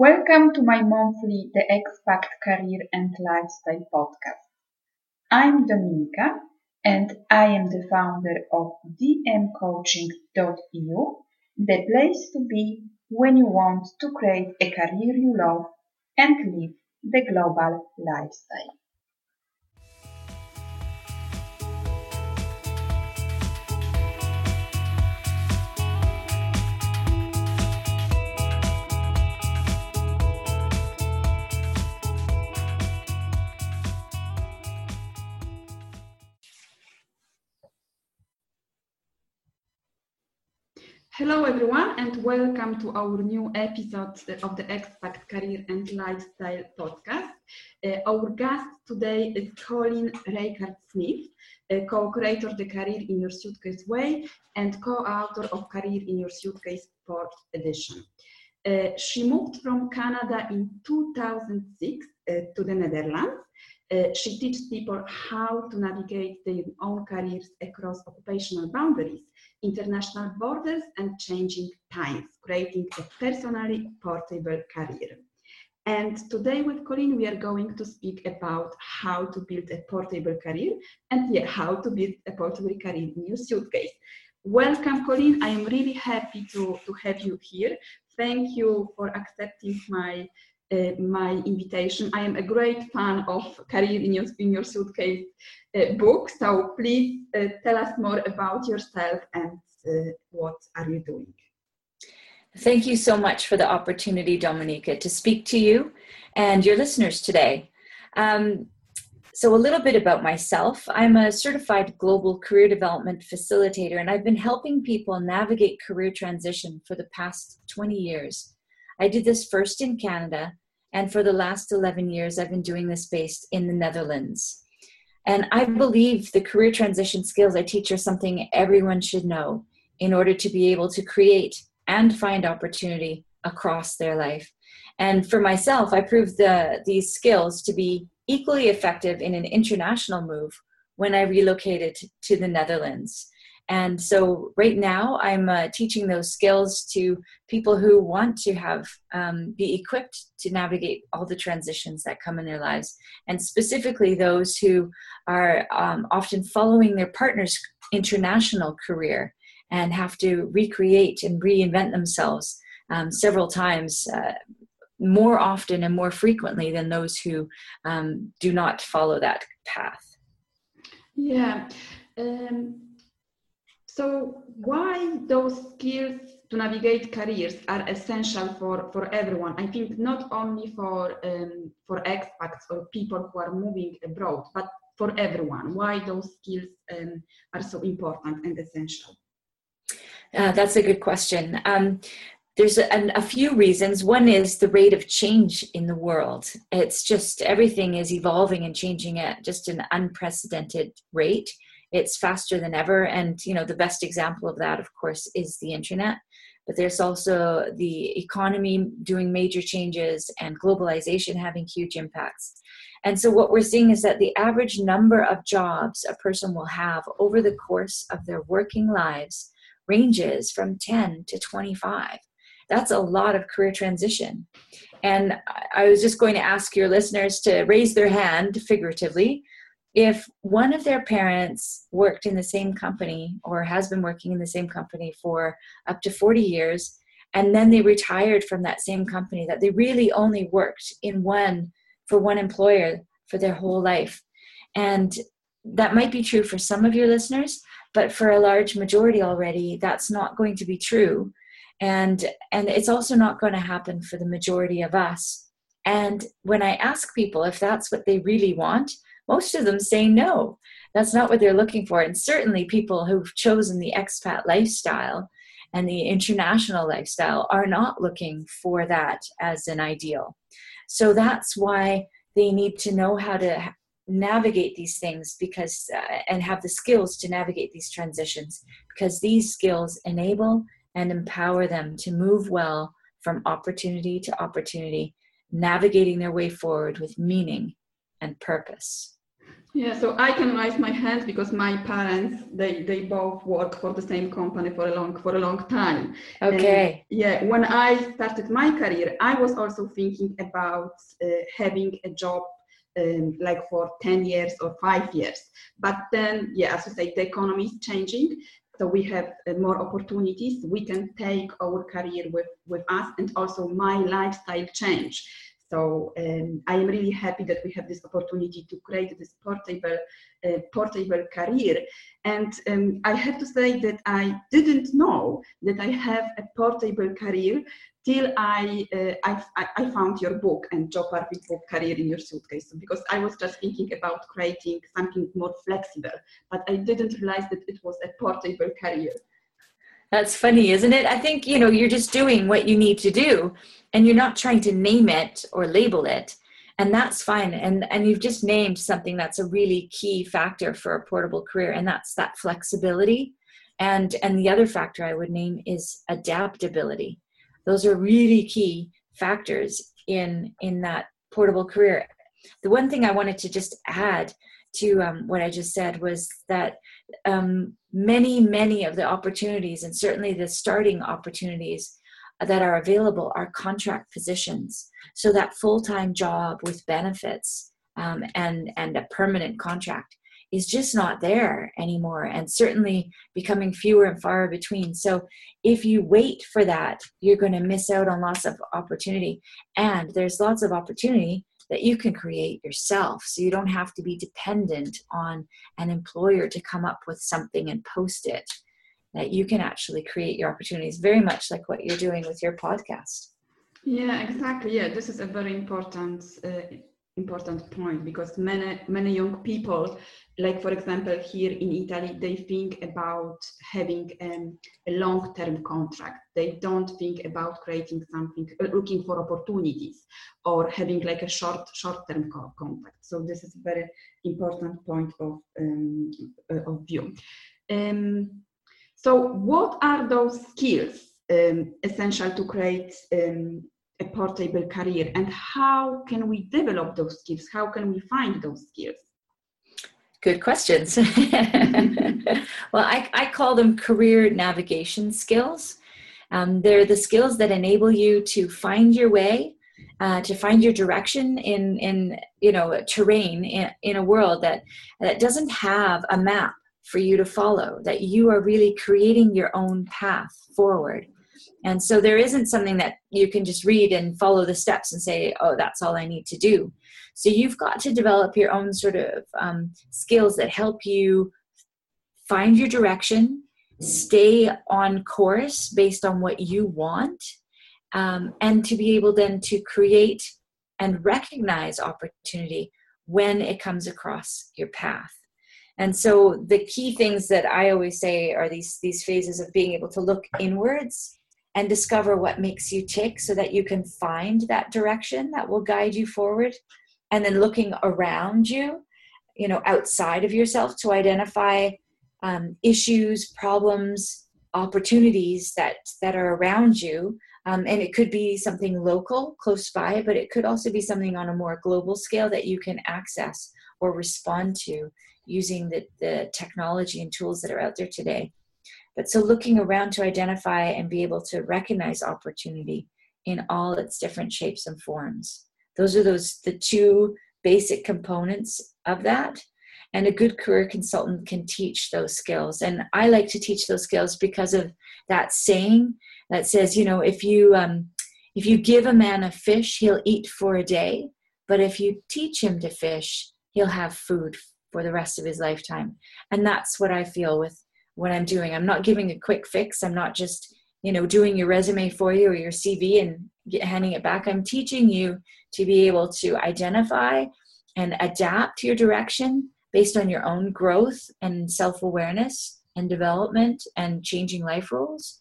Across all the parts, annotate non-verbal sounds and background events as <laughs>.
Welcome to my monthly The Expat Career and Lifestyle podcast. I'm Dominika and I am the founder of dmcoaching.eu, the place to be when you want to create a career you love and live the global lifestyle. Hello, everyone, and welcome to our new episode of the Expat Career and Lifestyle podcast. Uh, our guest today is Colleen Reichardt Smith, co-creator of the Career in Your Suitcase Way and co-author of Career in Your Suitcase Fourth Edition. Uh, she moved from Canada in 2006 uh, to the Netherlands. Uh, she teaches people how to navigate their own careers across occupational boundaries international borders and changing times, creating a personally portable career. And today with Colleen, we are going to speak about how to build a portable career and yeah, how to build a portable career in your suitcase. Welcome, Colleen. I am really happy to, to have you here. Thank you for accepting my uh, my invitation. I am a great fan of Career in Your, in your Suitcase uh, book, so please uh, tell us more about yourself and uh, what are you doing. Thank you so much for the opportunity, Dominika, to speak to you and your listeners today. Um, so, a little bit about myself. I'm a certified global career development facilitator, and I've been helping people navigate career transition for the past 20 years. I did this first in Canada, and for the last 11 years, I've been doing this based in the Netherlands. And I believe the career transition skills I teach are something everyone should know in order to be able to create and find opportunity across their life. And for myself, I proved the, these skills to be equally effective in an international move when I relocated to the Netherlands. And so, right now, I'm uh, teaching those skills to people who want to have um, be equipped to navigate all the transitions that come in their lives, and specifically those who are um, often following their partner's international career and have to recreate and reinvent themselves um, several times. Uh, more often and more frequently than those who um, do not follow that path. Yeah. Um so why those skills to navigate careers are essential for, for everyone? I think not only for, um, for expats or people who are moving abroad, but for everyone. Why those skills um, are so important and essential? Uh, that's a good question. Um, there's a, a, few reasons. One is the rate of change in the world. It's just everything is evolving and changing at just an unprecedented rate it's faster than ever. And you know the best example of that of course is the internet. But there's also the economy doing major changes and globalization having huge impacts. And so what we're seeing is that the average number of jobs a person will have over the course of their working lives ranges from 10 to 25 that's a lot of career transition. And i was just going to ask your listeners to raise their hand figuratively if one of their parents worked in the same company or has been working in the same company for up to 40 years and then they retired from that same company that they really only worked in one for one employer for their whole life. And that might be true for some of your listeners but for a large majority already that's not going to be true. And and it's also not going to happen for the majority of us. And when i ask people if that's what they really want most of them say no. That's not what they're looking for. And certainly, people who've chosen the expat lifestyle and the international lifestyle are not looking for that as an ideal. So that's why they need to know how to navigate these things because uh, and have the skills to navigate these transitions because these skills enable and empower them to move well from opportunity to opportunity navigating their way forward with meaning and purpose Yeah, so I can raise my hand because my parents they they both work for the same company for a long for a long time. Okay. And yeah, when I started my career, I was also thinking about uh, having a job um, like for 10 years or five years. But then, yeah, as you say, the economy is changing. So we have uh, more opportunities. We can take our career with, with us and also my lifestyle change. So um, I am really happy that we have this opportunity to create this portable, uh, portable career. And um, I have to say that I didn't know that I have a portable career till I, uh, I, I found your book and Jo Parfitt book, Career in Your Suitcase. Because I was just thinking about creating something more flexible, but I didn't realize that it was a portable career. That's funny, isn't it? I think, you know, you're just doing what you need to do and you're not trying to name it or label it. And that's fine. And and you've just named something that's a really key factor for a portable career, and that's that flexibility. And and the other factor I would name is adaptability. Those are really key factors in in that portable career. The one thing I wanted to just add to um, what I just said was that um, many, many of the opportunities, and certainly the starting opportunities that are available, are contract positions. So that full time job with benefits um, and and a permanent contract is just not there anymore, and certainly becoming fewer and far between. So if you wait for that, you're going to miss out on lots of opportunity, and there's lots of opportunity that you can create yourself. So you don't have to be dependent on an employer to come up with something and post it. That you can actually create your opportunities, very much like what you're doing with your podcast. Yeah, exactly. Yeah, this is a very important uh, important point because many many young people like for example here in italy they think about having um, a long-term contract. They don't think about creating something uh, looking for opportunities or having like a short short-term contract. So this is a very important point of um, uh, of view. Um, so what are those skills um, essential to create um, a portable career? And how can we develop those skills? How can we find those skills? Good questions. <laughs> Well I, I call them career navigation skills. Um, they're the skills that enable you to find your way uh, to find your direction in in you know terrain in, in a world that that doesn't have a map for you to follow that you are really creating your own path forward and so there isn't something that you can just read and follow the steps and say, oh, that's all I need to do. So you've got to develop your own sort of um, skills that help you find your direction, stay on course based on what you want, um, and to be able then to create and recognize opportunity when it comes across your path. And so the key things that I always say are these these phases of being able to look inwards and discover what makes you tick so that you can find that direction that will guide you forward. And then looking around you you know outside of yourself to identify um, issues problems opportunities that that are around you. Um, and it could be something local close by but it could also be something on a more global scale that you can access or respond to using the, the technology and tools that are out there today but so looking around to identify and be able to recognize opportunity in all its different shapes and forms. Those are those the two basic components of that. And a good career consultant can teach those skills. And I like to teach those skills because of that saying that says, you know, if you um, if you give a man a fish, he'll eat for a day. But if you teach him to fish, he'll have food for the rest of his lifetime. And that's what I feel with what I'm doing. I'm not giving a quick fix. I'm not just, you know, doing your resume for you or your CV and get, handing it back. I'm teaching you to be able to identify and adapt your direction based on your own growth and self awareness and development and changing life rules.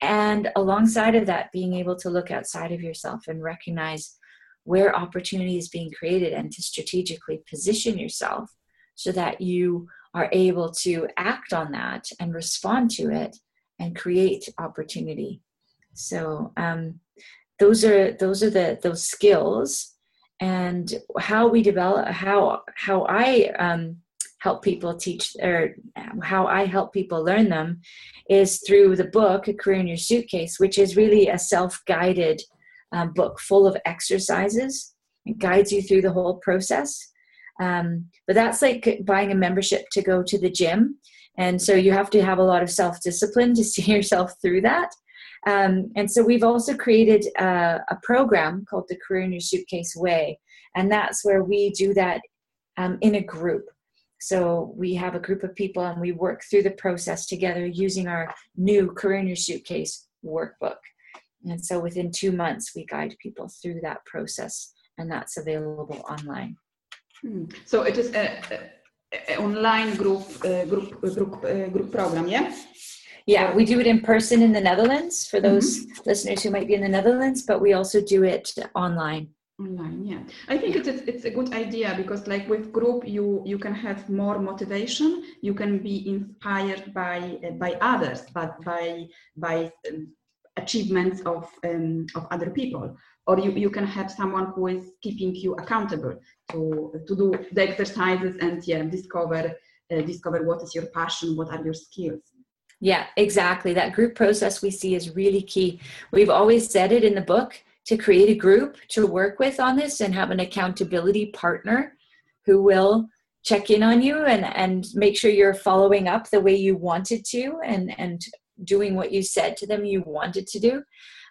And alongside of that, being able to look outside of yourself and recognize where opportunity is being created and to strategically position yourself so that you are able to act on that and respond to it and create opportunity. So um, those are those are the those skills and how we develop how how i um, help people teach or how i help people learn them is through the book a career in your suitcase which is really a self-guided um, book full of exercises. It guides you through the whole process um, but that's like buying a membership to go to the gym and so you have to have a lot of self-discipline to <laughs> see yourself through that um, and so we've also created a, a, program called the Career in Your Suitcase Way. And that's where we do that um, in a group. So we have a group of people and we work through the process together using our new Career in Your Suitcase workbook. And so within two months, we guide people through that process, and that's available online. Hmm. So it is an online group uh, group group uh, group program, yeah. Yeah, we do it in person in the Netherlands for those mm-hmm. listeners who might be in the Netherlands, but we also do it online. Online, yeah. I think it's a, it's a good idea because, like with group, you you can have more motivation. You can be inspired by uh, by others, but by by um, achievements of um, of other people or you, you can have someone who is keeping you accountable to to do the exercises and yeah discover uh, discover what is your passion what are your skills yeah, exactly. That group process we see is really key. We've always said it in the book to create a group to work with on this and have an accountability partner who will check in on you and, and make sure you're following up the way you wanted to and, and doing what you said to them you wanted to do.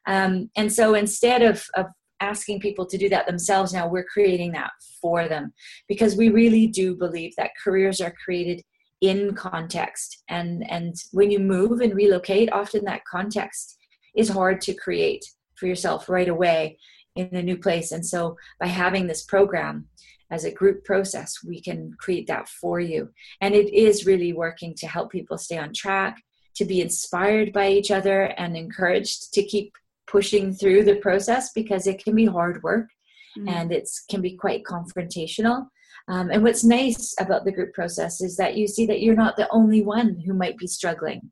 Um, and so instead of, of asking people to do that themselves now, we're creating that for them because we really do believe that careers are created in context. And and when you move and relocate often that context is hard to create for yourself right away in a new place. And so by having this program as a group process we can create that for you. And it is really working to help people stay on track to be inspired by each other and encouraged to keep pushing through the process because it can be hard work mm. and it can be quite confrontational um, and what's nice about the group process is that you see that you're not the only one who might be struggling,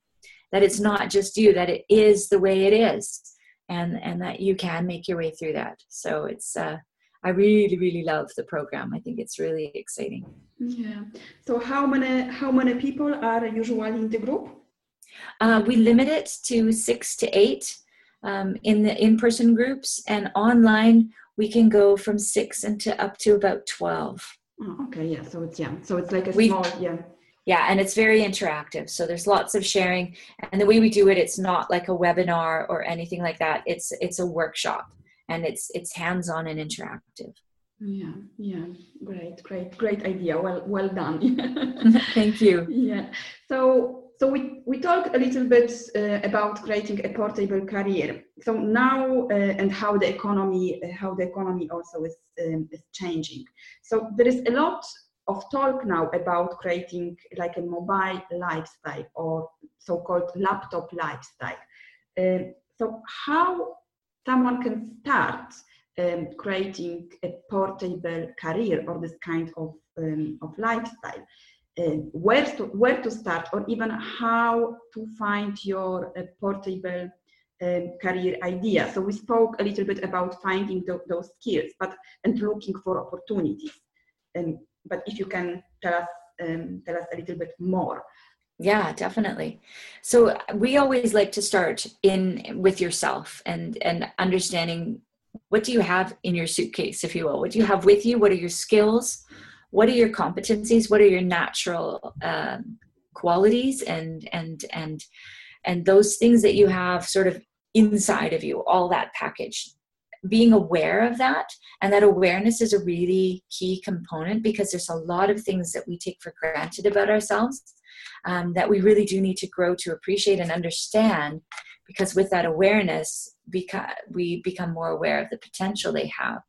that it's not just you, that it is the way it is, and, and that you can make your way through that. So it's, uh, I really, really love the program. I think it's really exciting. Yeah. So how many how many people are usually in the group? Uh, we limit it to six to eight um, in the in-person groups, and online we can go from six into up to about twelve. Oh, okay, yeah. So it's yeah. So it's like a we, small yeah. Yeah, and it's very interactive. So there's lots of sharing, and the way we do it, it's not like a webinar or anything like that. It's it's a workshop, and it's it's hands-on and interactive. Yeah, yeah, great, great, great idea. Well, well done. <laughs> <laughs> Thank you. Yeah. So so we, we talked a little bit uh, about creating a portable career. So now uh, and how the economy uh, how the economy also is, um, is changing. So there is a lot of talk now about creating like a mobile lifestyle or so-called laptop lifestyle. Um, so how someone can start um, creating a portable career or this kind of, um, of lifestyle where to where to start or even how to find your uh, portable um, career idea. So we spoke a little bit about finding th- those skills but and looking for opportunities. And but if you can tell us um, tell us a little bit more. Yeah definitely. So we always like to start in with yourself and and understanding what do you have in your suitcase if you will? What do you have with you? What are your skills what are your competencies? What are your natural um, qualities? And and and and those things that you have sort of inside of you all that package being aware of that. And that awareness is a really key component because there's a lot of things that we take for granted about ourselves um, that we really do need to grow to appreciate and understand because with that awareness beca- we become more aware of the potential they have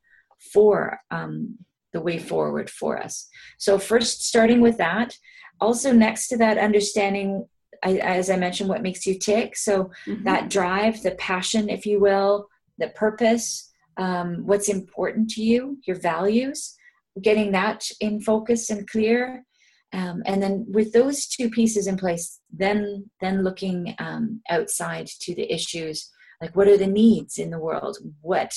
for um, the way forward for us. So, first, starting with that. Also, next to that, understanding, as I mentioned, what makes you tick. So, mm-hmm. that drive, the passion, if you will, the purpose, um, what's important to you, your values, getting that in focus and clear. Um, and then with those two pieces in place, then then looking um, outside to the issues, like what are the needs in the world? What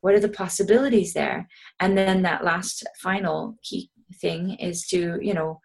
what are the possibilities there? And then that last final key thing is to you know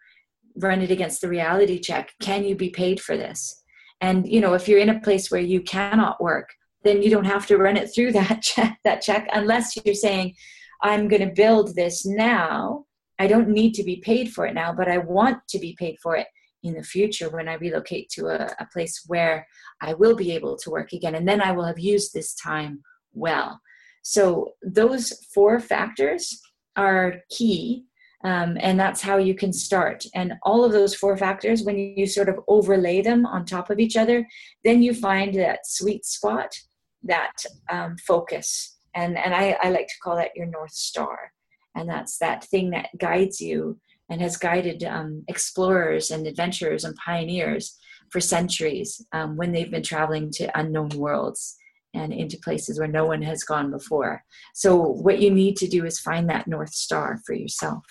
run it against the reality check. Can you be paid for this? And you know if you're in a place where you cannot work then you don't have to run it through <laughs> that check that check unless you're saying i'm going to build this now. I don't need to be paid for it now but i want to be paid for it in the future when i relocate to a, a place where i will be able to work again and then i will have used this time well so those four factors are key um, and that's how you can start. And all of those four factors, when you sort of overlay them on top of each other, then you find that sweet spot, that um, focus. And, and I, I like to call that your North Star. And that's that thing that guides you and has guided um, explorers and adventurers and pioneers for centuries um, when they've been traveling to unknown worlds and into places where no one has gone before. So, what you need to do is find that North Star for yourself.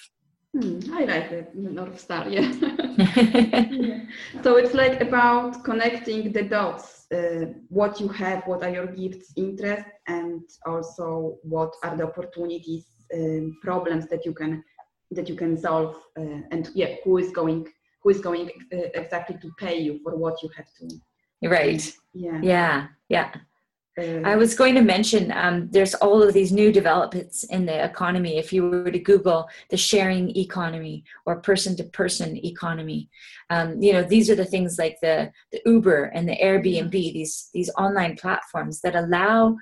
Hmm, I like the North Star, yeah. yeah. <laughs> So it's like about connecting the dots, uh, what you have, what are your gifts, interests, and also what are the opportunities, um, problems that you can that you can solve, uh, and yeah, who is going who is going uh, exactly to pay you for what you have to. Right. Yeah. Yeah. Yeah. I was going to mention um, there's all of these new developments in the economy. If you were to Google the sharing economy or person to person economy, um, you know these are the things like the, the Uber and the Airbnb, these these online platforms that allow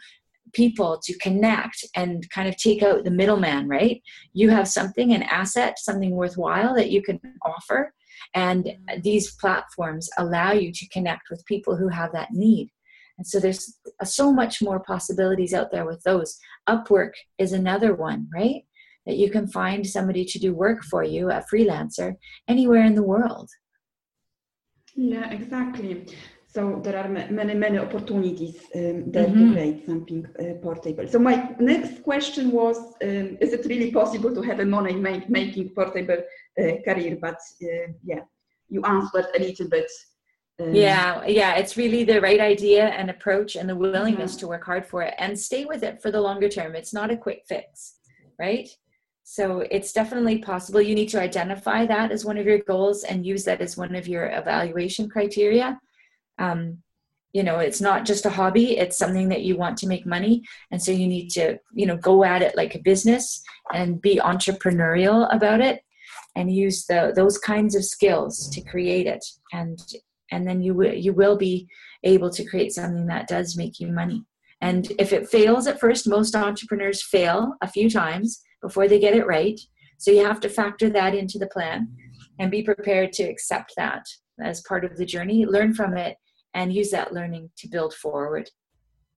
people to connect and kind of take out the middleman. Right? You have something, an asset, something worthwhile that you can offer, and these platforms allow you to connect with people who have that need and so there's so much more possibilities out there with those. Upwork is another one, right? That you can find somebody to do work for you, a freelancer, anywhere in the world. Yeah, exactly. So there are many, many opportunities um, there mm-hmm. to create something uh, portable. So my next question was, um, is it really possible to have a money make, making portable uh, career? But uh, yeah, you answered a little bit yeah, yeah, it's really the right idea and approach and the willingness to work hard for it and stay with it for the longer term. It's not a quick fix, right? So it's definitely possible. You need to identify that as one of your goals and use that as one of your evaluation criteria. Um, you know, it's not just a hobby; it's something that you want to make money, and so you need to, you know, go at it like a business and be entrepreneurial about it, and use the those kinds of skills to create it. And and then you will you will be able to create something that does make you money. And if it fails at first most entrepreneurs fail a few times before they get it right. So you have to factor that into the plan and be prepared to accept that as part of the journey learn from it and use that learning to build forward.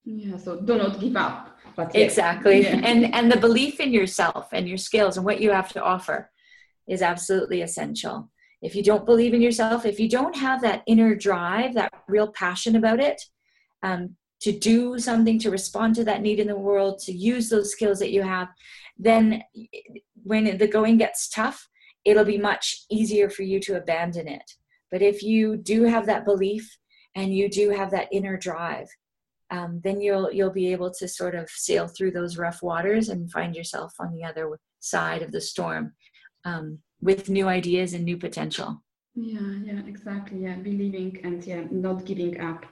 Yeah so do not give up. But exactly. Yeah. and and the belief in yourself and your skills and what you have to offer is absolutely essential if you don't believe in yourself, if you don't have that inner drive, that real passion about it, um, to do something to respond to that need in the world, to use those skills that you have, then when the going gets tough, it'll be much easier for you to abandon it. But if you do have that belief and you do have that inner drive, um, then you'll you'll be able to sort of sail through those rough waters and find yourself on the other side of the storm. Um, with new ideas and new potential. Yeah, yeah, exactly. Yeah, believing and yeah, not giving up.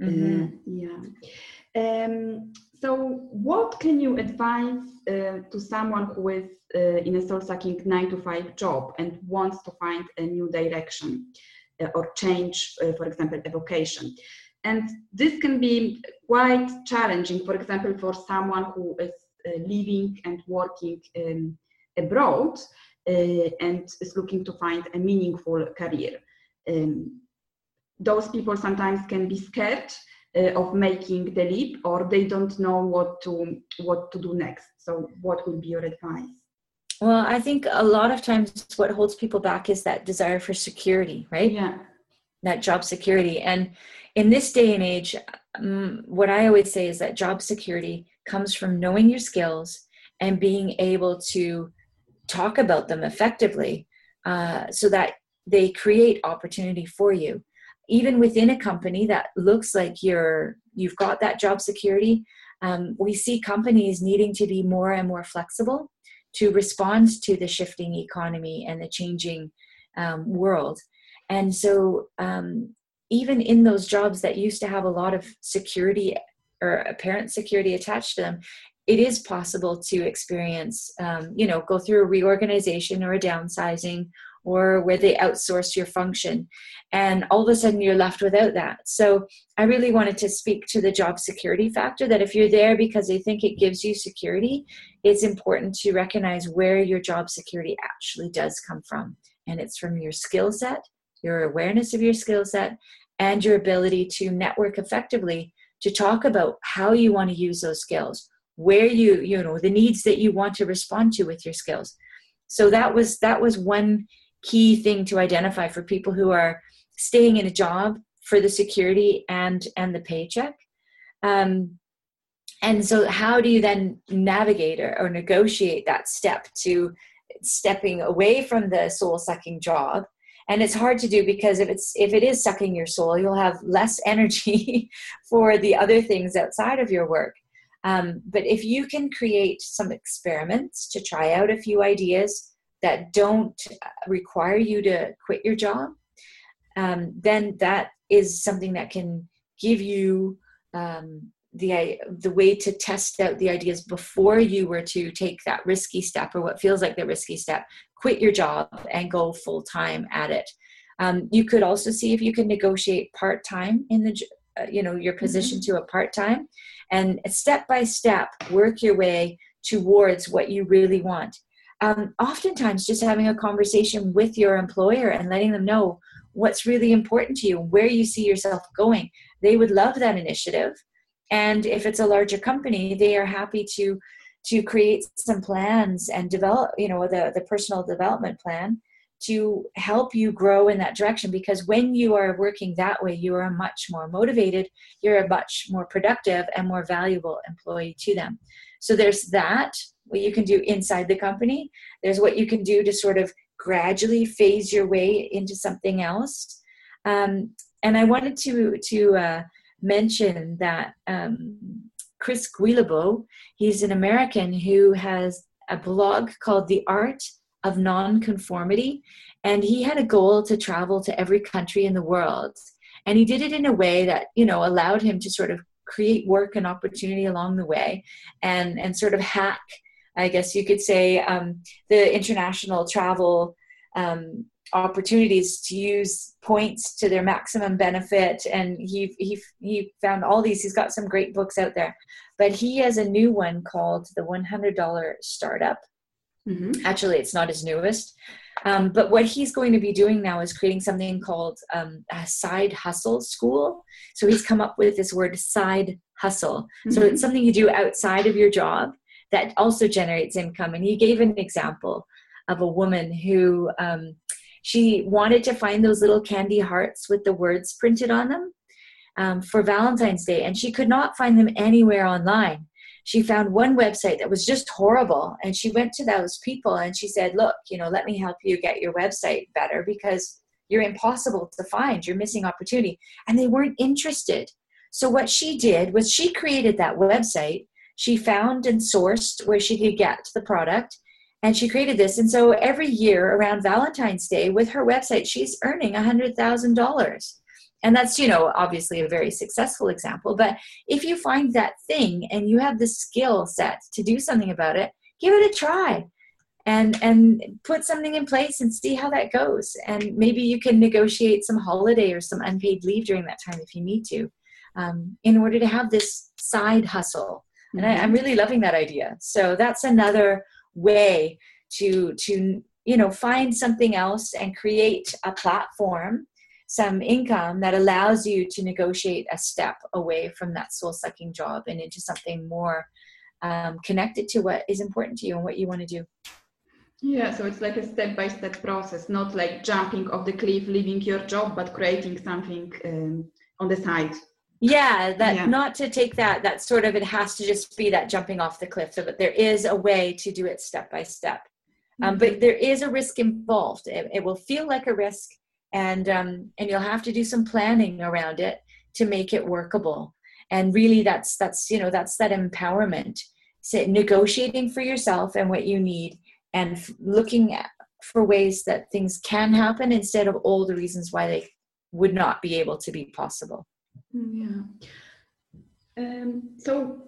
Mm-hmm. Uh, yeah. Um, so, what can you advise uh, to someone who is uh, in a soul-sucking nine to five job and wants to find a new direction uh, or change, uh, for example, a vocation? And this can be quite challenging, for example, for someone who is uh, living and working um, abroad uh, and is looking to find a meaningful career. Um, those people sometimes can be scared uh, of making the leap or they don't know what to what to do next. So what would be your advice? Well i think a lot of times what holds people back is that desire for security right? Yeah. That job security. And in this day and age um, what i always say is that job security comes from knowing your skills and being able to talk about them effectively uh, so that they create opportunity for you even within a company that looks like you're you've got that job security um, we see companies needing to be more and more flexible to respond to the shifting economy and the changing um, world. And so, um, even in those jobs that used to have a lot of security or apparent security attached to them, it is possible to experience, um, you know, go through a reorganization or a downsizing or where they outsource your function. And all of a sudden you're left without that. So I really wanted to speak to the job security factor that if you're there because they think it gives you security, it's important to recognize where your job security actually does come from. And it's from your skill set, your awareness of your skill set, and your ability to network effectively to talk about how you want to use those skills where you you know the needs that you want to respond to with your skills. So that was that was one key thing to identify for people who are staying in a job for the security and and the paycheck. Um, and so how do you then navigate or, or negotiate that step to stepping away from the soul sucking job? And it's hard to do because if it's if it is sucking your soul you'll have less <laughs> energy for the other things outside of your work um, but if you can create some experiments to try out a few ideas that don't require you to quit your job, um, then that is something that can give you um, the the way to test out the ideas before you were to take that risky step or what feels like the risky step. Quit your job and go full time at it. Um, you could also see if you can negotiate part time in the uh, you know your position mm-hmm. to a part time and step by step work your way towards what you really want. Um, oftentimes just having a conversation with your employer and letting them know what's really important to you where you see yourself going they would love that initiative. And if it's a larger company they are happy to to create some plans and develop you know the the personal development plan to help you grow in that direction because when you are working that way you are much more motivated you're a much more productive and more valuable employee to them. So there's that what you can do inside the company. There's what you can do to sort of gradually phase your way into something else. Um, and i wanted to to uh, mention that um, chris guillebeau he's an american who has a blog called the art of nonconformity. And he had a goal to travel to every country in the world. And he did it in a way that, you know, allowed him to sort of create work and opportunity along the way and, and sort of hack, I guess you could say, um, the international travel um, opportunities to use points to their maximum benefit and he he he found all these he's got some great books out there but he has a new one called the $100 startup Mm-hmm. Actually, it's not his newest. Um, but what he's going to be doing now is creating something called um, a side hustle school. So he's come up with this word side hustle. Mm-hmm. So it's something you do outside of your job that also generates income. And he gave an example of a woman who um, she wanted to find those little candy hearts with the words printed on them um, for Valentine's Day, and she could not find them anywhere online she found one website that was just horrible and she went to those people and she said look you know let me help you get your website better because you're impossible to find. You're missing opportunity. And they weren't interested. So what she did was she created that website. She found and sourced where she could get the product and she created this. And so every year around valentine's day with her website she's earning a hundred thousand dollars and that's you know obviously a very successful example but if you find that thing and you have the skill set to do something about it give it a try and and put something in place and see how that goes. And maybe you can negotiate some holiday or some unpaid leave during that time if you need to um, in order to have this side hustle. And I, i'm really loving that idea. So that's another way to to you know find something else and create a platform some income that allows you to negotiate a step away from that soul sucking job and into something more um, connected to what is important to you and what you want to do. Yeah, so it's like a step by step process, not like jumping off the cliff, leaving your job, but creating something um, on the side. Yeah, that yeah. not to take that that sort of it has to just be that jumping off the cliff. So, but there is a way to do it step by step. Um, mm-hmm. but there is a risk involved. It, it will feel like a risk, and um, and you'll have to do some planning around it to make it workable. And really that's that's you know that's that empowerment. So negotiating for yourself and what you need and f- looking at, for ways that things can happen instead of all the reasons why they would not be able to be possible. Yeah. Um, so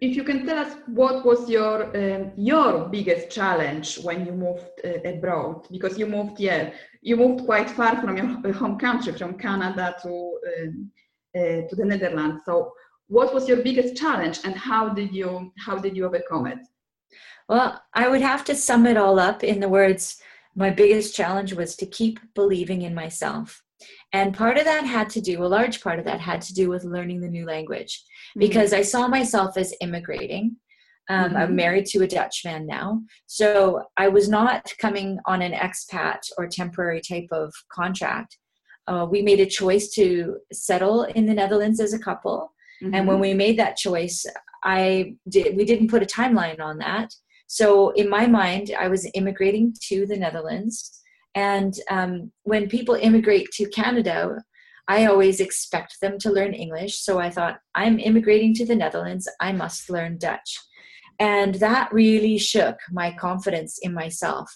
if you can tell us what was your um, your biggest challenge when you moved uh, abroad? Because you moved yeah you moved quite far from your <laughs> home country from canada to um, uh, to the netherlands. So what was your biggest challenge and how did you how did you overcome it? Well i would have to sum it all up in the words my biggest challenge was to keep believing in myself and part of that had to do, a large part of that had to do with learning the new language mm-hmm. because I saw myself as immigrating. Um, mm-hmm. I'm married to a Dutch man now. So I was not coming on an expat or temporary type of contract. Uh, we made a choice to settle in the Netherlands as a couple. Mm-hmm. And when mm-hmm. we made that choice, I did, we didn't put a timeline on that. So in my mind, I was immigrating to the Netherlands and um, when people immigrate to Canada, I always expect them to learn English. So I thought, I'm immigrating to the Netherlands, I must learn Dutch. And that really shook my confidence in myself.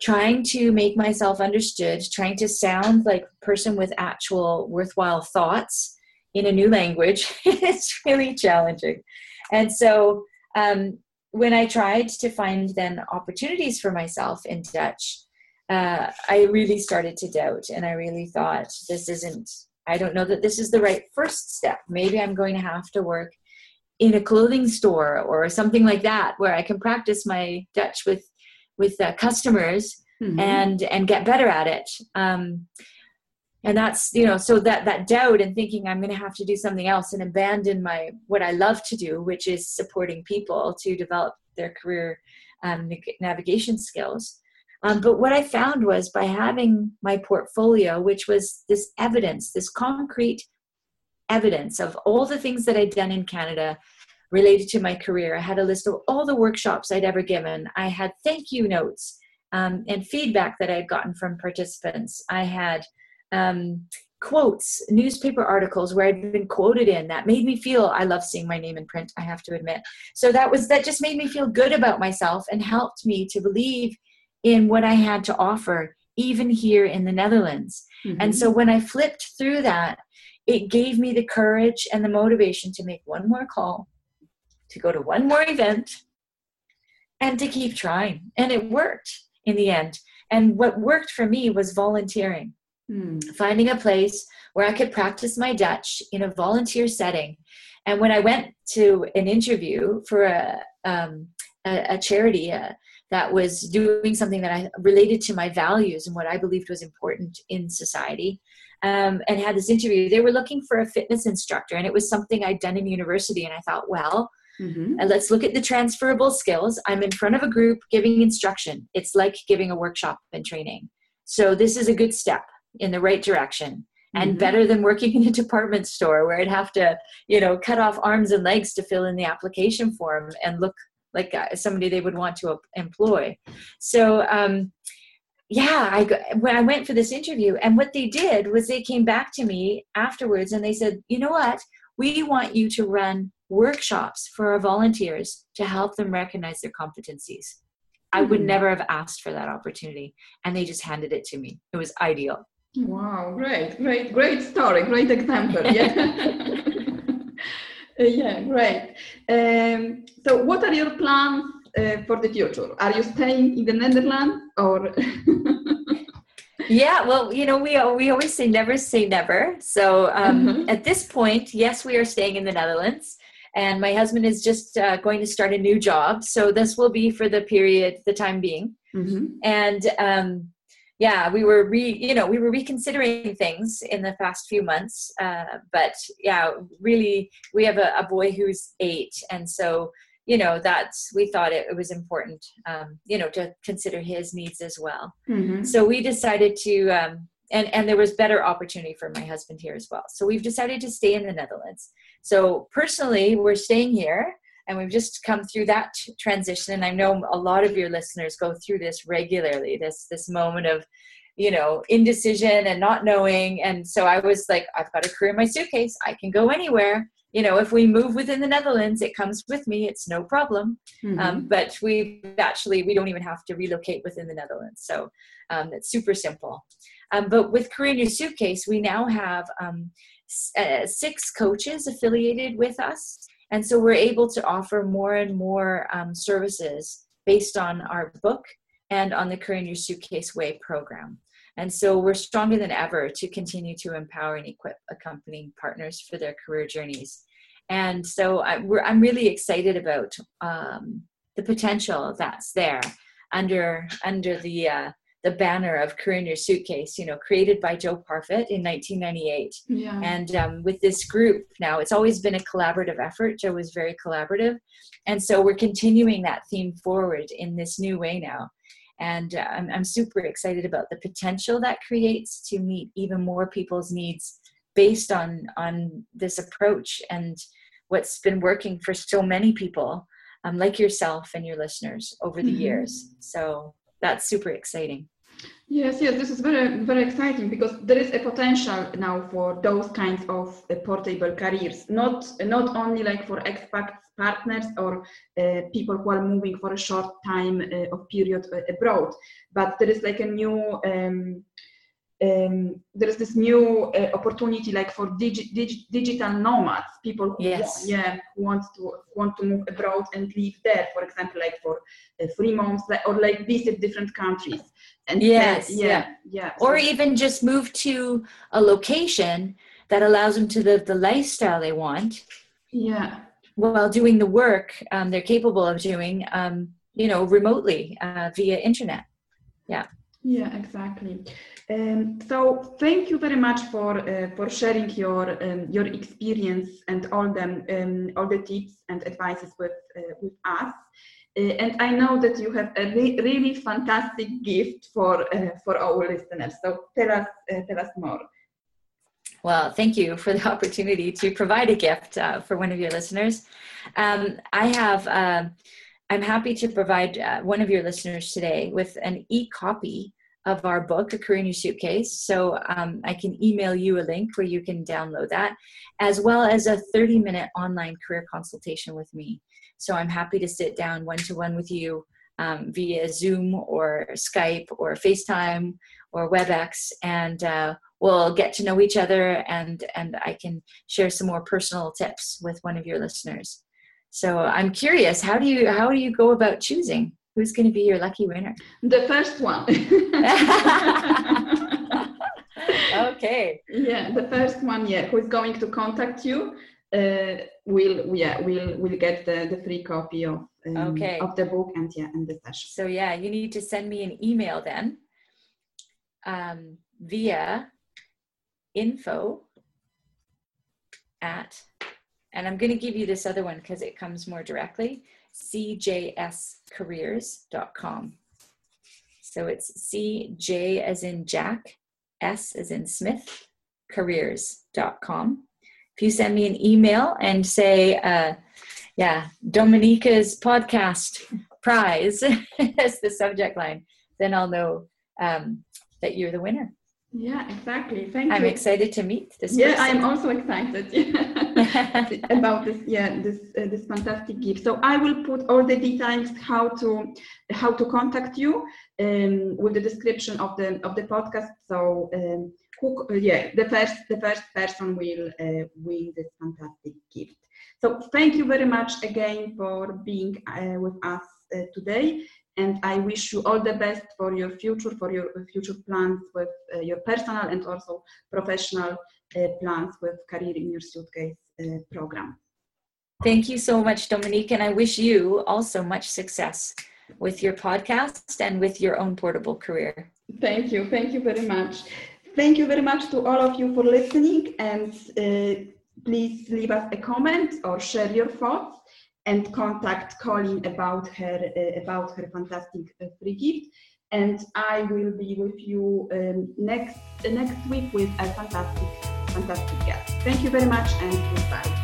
Trying to make myself understood, trying to sound like a person with actual worthwhile thoughts in a new language, <laughs> it's really challenging. And so um, when I tried to find then opportunities for myself in Dutch, uh, I really started to doubt and I really thought this isn't, I don't know that this is the right first step. Maybe I'm going to have to work in a clothing store or something like that where I can practice my Dutch with with uh, customers mm-hmm. and and get better at it. Um, and that's you know so that that doubt and thinking i'm going to have to do something else and abandon my what i love to do which is supporting people to develop their career um, navigation skills um, but what I found was by having my portfolio, which was this evidence, this concrete evidence of all the things that I'd done in Canada related to my career. I had a list of all the workshops I'd ever given. I had thank you notes um, and feedback that I had gotten from participants. I had um, quotes, newspaper articles where I'd been quoted in that made me feel I love seeing my name in print, I have to admit. So that was that just made me feel good about myself and helped me to believe in what I had to offer, even here in the Netherlands. Mm-hmm. And so when I flipped through that, it gave me the courage and the motivation to make one more call, to go to one more event, and to keep trying. And it worked in the end. And what worked for me was volunteering, mm. finding a place where I could practice my Dutch in a volunteer setting. And when I went to an interview for a, um, a, a charity, a, that was doing something that I related to my values and what I believed was important in society. Um, and had this interview. They were looking for a fitness instructor, and it was something I'd done in university. And I thought, well, mm-hmm. Uh, let's look at the transferable skills. I'm in front of a group giving instruction. It's like giving a workshop and training. So this is a good step in the right direction and mm-hmm. better than working in a department store where I'd have to, you know, cut off arms and legs to fill in the application form and look like uh, somebody they would want to employ. So um, yeah, I when I went for this interview, and what they did was they came back to me afterwards and they said, you know what, we want you to run workshops for our volunteers to help them recognize their competencies. I would hmm. never have asked for that opportunity, and they just handed it to me. It was ideal. Wow, great, great, great story, great example. Yeah. <laughs> <laughs> Yeah, great. Um, so, what are your plans uh, for the future? Are you staying in the Netherlands or? <laughs> yeah, well, you know, we we always say never say never. So, um, mm-hmm. at this point, yes, we are staying in the Netherlands, and my husband is just uh, going to start a new job. So, this will be for the period, the time being, mm-hmm. and. Um, yeah, we were re you know we were reconsidering things in the past few months, uh, but yeah, really we have a, a, boy who's eight, and so you know that's we thought it, it was important um, you know to consider his needs as well. Mm-hmm. So we decided to. Um, and, and there was better opportunity for my husband here as well. So we've decided to stay in the Netherlands. So personally, we're staying here and we've just come through that transition and i know a lot of your listeners go through this regularly this this moment of you know indecision and not knowing. And so i was like i've got a career in my suitcase. I can go anywhere. You know if we move within the netherlands it comes with me. It's no problem. Mm-hmm. um, but we actually we don't even have to relocate within the netherlands. So um, it's super simple. Um, but with career in your suitcase we now have um, uh, six coaches affiliated with us and so we're able to offer more and more um, services based on our book and on the career in your suitcase way program and so we're stronger than ever to continue to empower and equip accompanying partners for their career journeys. And so I, am really excited about um, the potential that's there under under the uh, the banner of Career in Your Suitcase, you know, created by Jo Parfitt in 1998. Yeah. And um, with this group now, it's always been a collaborative effort. Jo was very collaborative. And so we're continuing that theme forward in this new way now and uh, I'm, I'm super excited about the potential that creates to meet even more people's needs based on on this approach and what's been working for so many people um, like yourself and your listeners over the mm-hmm. years so that's super exciting Yes, yes, this is very, very exciting because there is a potential now for those kinds of uh, portable careers, not not only like for expats, partners or uh, people who are moving for a short time uh, of period uh, abroad, but there is like a new um, um, there is this new uh, opportunity like for digi- digi- digital nomads people who yes. want, yeah want to want to move abroad and live there for example like for uh, three months or like visit different countries. And yes yeah yeah, yeah. or so, even just move to a location that allows them to live the lifestyle they want yeah. while doing the work um, they're capable of doing um, you know remotely uh, via internet. Yeah. Yeah exactly um, so thank you very much for uh, for sharing your um, your experience and all them um, all the tips and advices with uh, with us. Uh, and I know that you have a re- really fantastic gift for uh, for our listeners. So tell us uh, tell us more. Well, thank you for the <laughs> opportunity to provide a gift uh, for one of your listeners. Um, I have. I'm happy to provide one of your listeners today with an e-copy of our book, A Career in Your Suitcase. So um, I can email you a link where you can download that, as well as a 30 minute online career consultation with me. So I'm happy to sit down one to one with you um, via Zoom or Skype or FaceTime or WebEx, and uh, we'll get to know each other and, and I can share some more personal tips with one of your listeners. So I'm curious, how do you how do you go about choosing? Who's going to be your lucky winner? The first one. <laughs> okay. Yeah, the first one. Yeah, who's going to contact you? Uh, will yeah will will get the, the free copy of um, okay. of the book and yeah and the session. So yeah, you need to send me an email then um, via info at and I'm going to give you this other one because it comes more directly cjscareers.com. So it's CJ as in Jack, S as in Smith, careers.com. If you send me an email and say, uh, yeah, Dominica's podcast prize <laughs> as the subject line, then I'll know um, that you're the winner. Yeah, exactly. Thank I'm you. I'm excited to meet this. Yeah, I'm also excited <laughs> <laughs> about this. Yeah, this uh, this fantastic gift. So I will put all the details how to how to contact you um, with the description of the of the podcast. So um, who, uh, yeah, the first the first person will uh, win this fantastic gift. So thank you very much again for being uh, with us uh, today and I wish you all the best for your future, for your future plans with uh, your personal and also professional uh, plans with Career in Your Suitcase program. Thank you so much, Dominique, and I wish you also much success with your podcast and with your own portable career. Thank you. Thank you very much. Thank you very much to all of you for listening, and uh, please leave us a comment or share your thoughts and contact Colleen about her uh, about her fantastic uh, free gift. And I will be with you um, next uh, next week with a fantastic fantastic guest. Thank you very much and goodbye.